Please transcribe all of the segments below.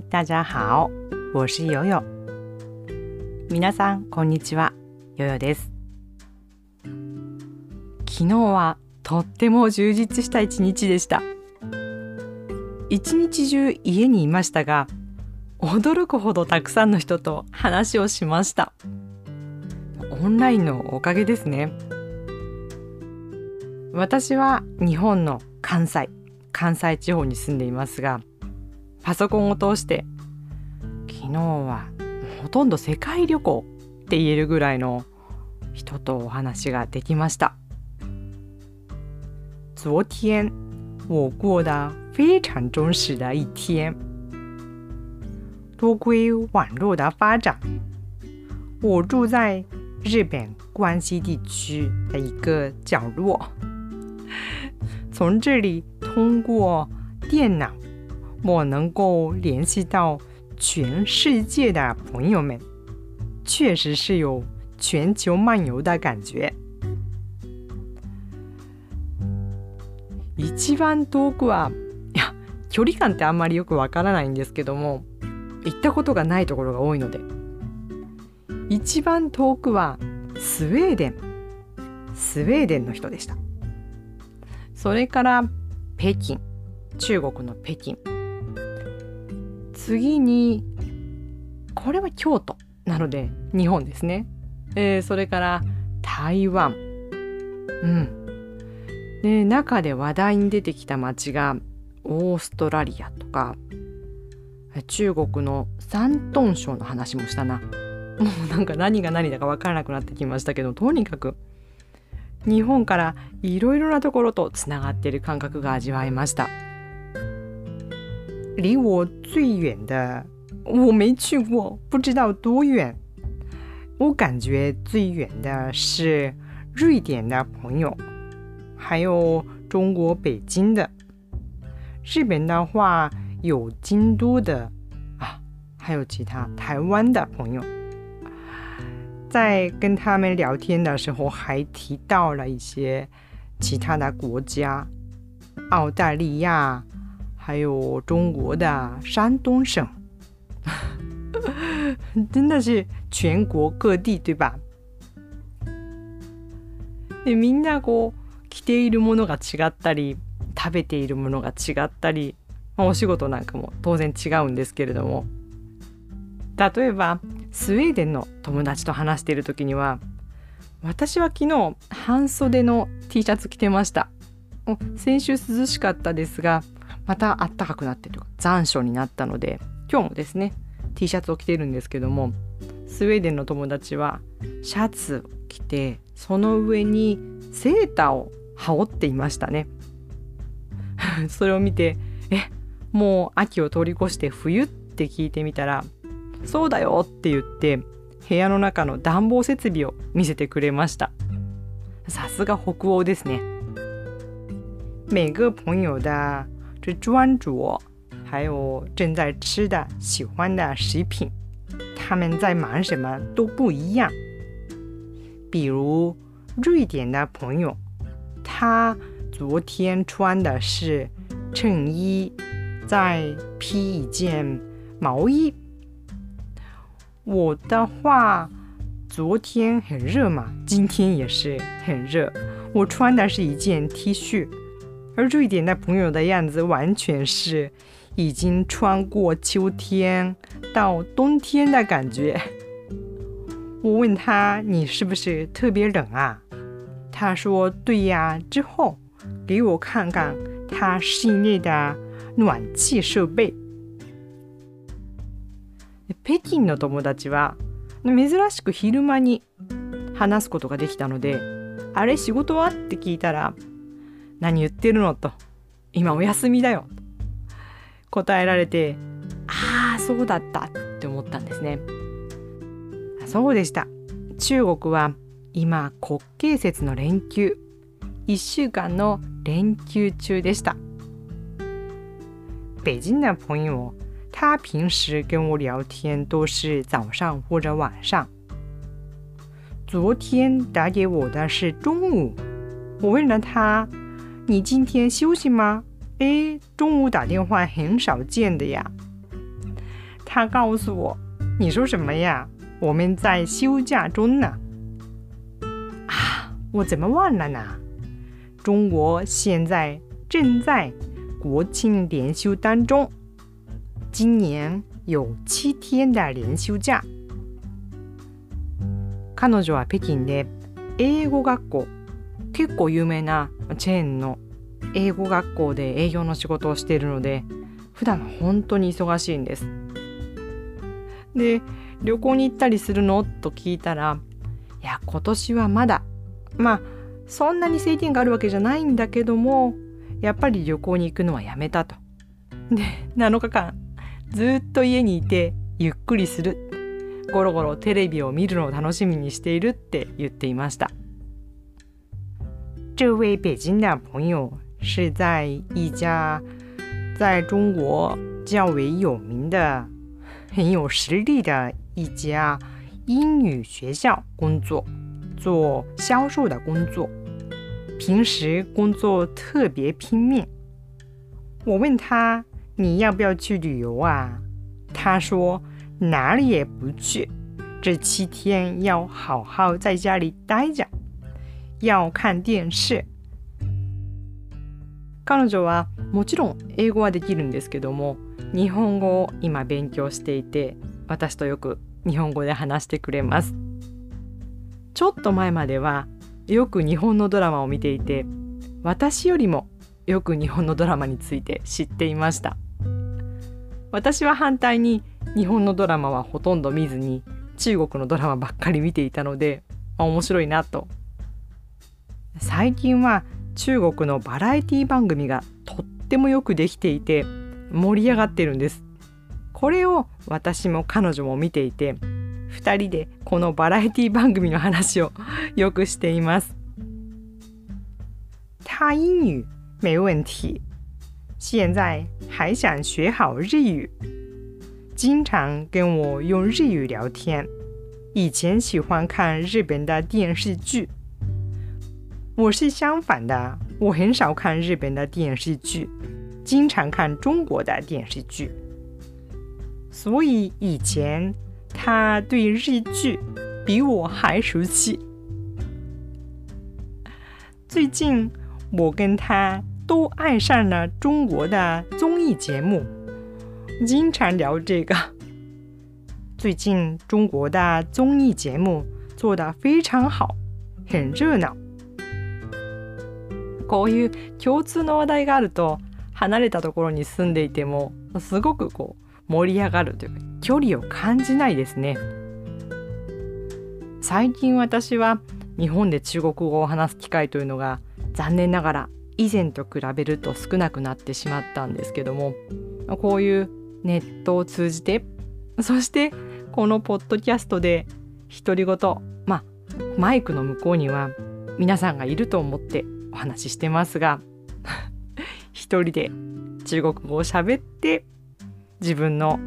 嗨，大家好，我是悠悠。皆さんこんにちは、ヨヨです。昨日はとっても充実した一日でした。一日中家にいましたが、驚くほどたくさんの人と話をしました。オンラインのおかげですね。私は日本の関西、関西地方に住んでいますが、パソコンを通して昨日はほとんど世界旅行って言えるぐらいの人とお話ができました。昨天我过得非常充实的一天。多亏网络的发展，我住在日本关西地区的一个角落。从这里通过电脑我能够联系到全世界的朋友们，确实是有全球漫游的感觉。一番遠くはいや距離感ってあんまりよくわからないんですけども行ったことがないところが多いので。一番遠くはスウェーデン。スウェーデンの人でした。それから北京。中国の北京。次にこれは京都なので日本ですね、えー、それから台湾。うん。で中で話題に出てきた町がオーストラリアとか中国の山東省の話もしたな。もうなんか何が何だか分からなくなってきましたけどとにかく日本からいろいろなところとつながっている感覚が味わえました。离我最远的，我没去过，不知道多远。我感觉最远的是瑞典的朋友，还有中国北京的。日本的话有京都的啊，还有其他台湾的朋友。在跟他们聊天的时候，还提到了一些其他的国家，澳大利亚。还有中国的山东省，真的是全国各地对吧？でみんなこう着ているものが違ったり食べているものが違ったり、まあ、お仕事なんかも当然違うんですけれども。例えばスウェーデンの友達と話している時には私は昨日半袖の T シャツ着てました。先週涼しかったですがまた暖かくなってる残暑になったので今日もですね T シャツを着てるんですけどもスウェーデンの友達はシャツを着てその上にセーターを羽織っていましたね。それを見てえもう秋を通り越して冬って聞いてみたらそうだよって言って部屋の中の暖房設備を見せてくれました。さすが北欧ですね。每个朋友的这专注，还有正在吃的、喜欢的食品，他们在忙什么都不一样。比如瑞典的朋友，他昨天穿的是衬衣，再披一件毛衣。我的话，昨天很热嘛，今天也是很热，我穿的是一件 T 恤。而瑞典的朋友的样子完全是已经穿过秋天到冬天的感觉。我问他：“你是不是特别冷啊？”他说：“对呀。”之后给我看看他室内的暖气设备。北京の友達は珍しく昼間に話すことができたので「あれ仕事は?」って聞いたら 何言ってるのと。今お休みだよ。と答えられてああそうだったって思ったんですね。そうでした。中国は今国慶節の連休。1週間の連休中でした。北京的朋友他平时跟我聊天都是早上或者晚上。昨天打给我的是中午。我问了他你今天休息吗？诶，中午打电话很少见的呀。他告诉我：“你说什么呀？我们在休假中呢。”啊，我怎么忘了呢？中国现在正在国庆连休当中，今年有七天的连休假。彼女は北京で英語学校結構有名なチェーンの英語学校で営業の仕事をしているので普段本当に忙しいんです。で旅行に行ったりするの？と聞いたらいや今年はまだまあそんなに制限があるわけじゃないんだけどもやっぱり旅行に行くのはやめたと。で7日間ずっと家にいてゆっくりするゴロゴロテレビを見るのを楽しみにしているって言っていました。这位北京的朋友是在一家在中国较为有名的、很有实力的一家英语学校工作，做销售的工作。平时工作特别拼命。我问他：“你要不要去旅游啊？”他说：“哪里也不去，这七天要好好在家里待着，要看电视。”彼女はもちろん英語はできるんですけども日本語を今勉強していて私とよく日本語で話してくれますちょっと前まではよく日本のドラマを見ていて私よりもよく日本のドラマについて知っていました私は反対に日本のドラマはほとんど見ずに中国のドラマばっかり見ていたので、面白いなと最近は中国のバラエティ番組がとってもよくできていて盛り上がってるんです。これを私も彼女も見ていて2人でこのバラエティ番組の話をよくしています。他英语没问题。现在还想学好日语。经常跟我用日语聊天。以前喜欢看日本的电视剧。我是相反的，我很少看日本的电视剧，经常看中国的电视剧。所以以前他对日剧比我还熟悉。最近我跟他都爱上了中国的综艺节目，经常聊这个。最近中国的综艺节目做得非常好，很热闹。こういう共通の話題があると離れたところに住んでいてもすごくこう盛り上がるというか距離を感じないですね。最近私は日本で中国語を話す機会というのが残念ながら以前と比べると少なくなってしまったんですけどもこういうネットを通じてそしてこのポッドキャストで独り言まあマイクの向こうには皆さんがいると思ってお話ししてますが 一人で中国語を喋って自分の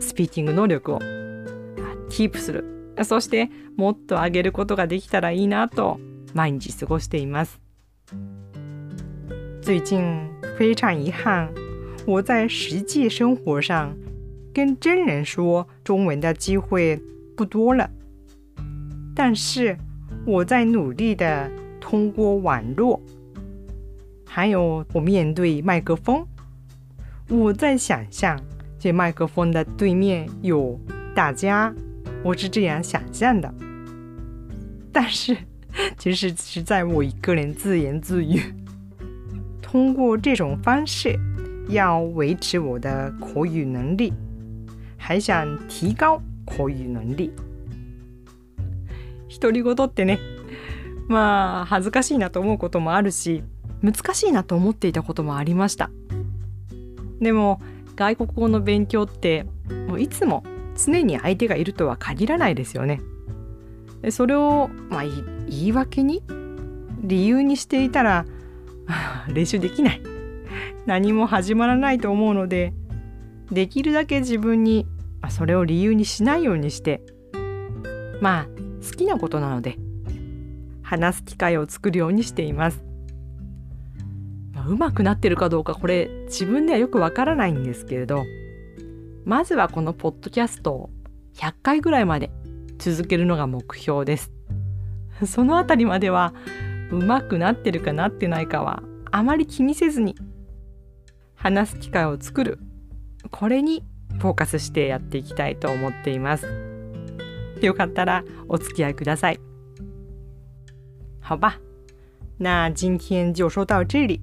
スピーキング能力をキープする。そしてもっと上げることができたらいいなと毎日過ごしています。最近非常遗憾我在实际生活上跟真人说中文的机会不多了。但是我在努力的通过网络，还有我面对麦克风，我在想象这麦克风的对面有大家，我是这样想象的。但是其实是在我一个人自言自语。通过这种方式，要维持我的口语能力，还想提高口语能力。独り言ってね。 まあ恥ずかしいなと思うこともあるし難しいなと思っていたこともありました。でも外国語の勉強ってもういつも常に相手がいるとは限らないですよね。でそれを、まあ、言い訳に理由にしていたら 練習できない。何も始まらないと思うのでできるだけ自分にそれを理由にしないようにしてまあ好きなことなので話す機会を作るようにしています。まあ、うまくなってるかどうかこれ自分ではよくわからないんですけれどまずはこのポッドキャストを100回ぐらいまで続けるのが目標です。そのあたりまではうまくなってるかなってないかはあまり気にせずに話す機会を作るこれにフォーカスしてやっていきたいと思っています。よかったらお付き合いください。好吧。那今天就说到这里。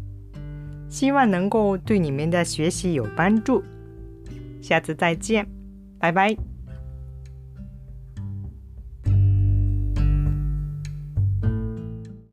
希望能够对你们的学习有帮助。下次再见拜拜。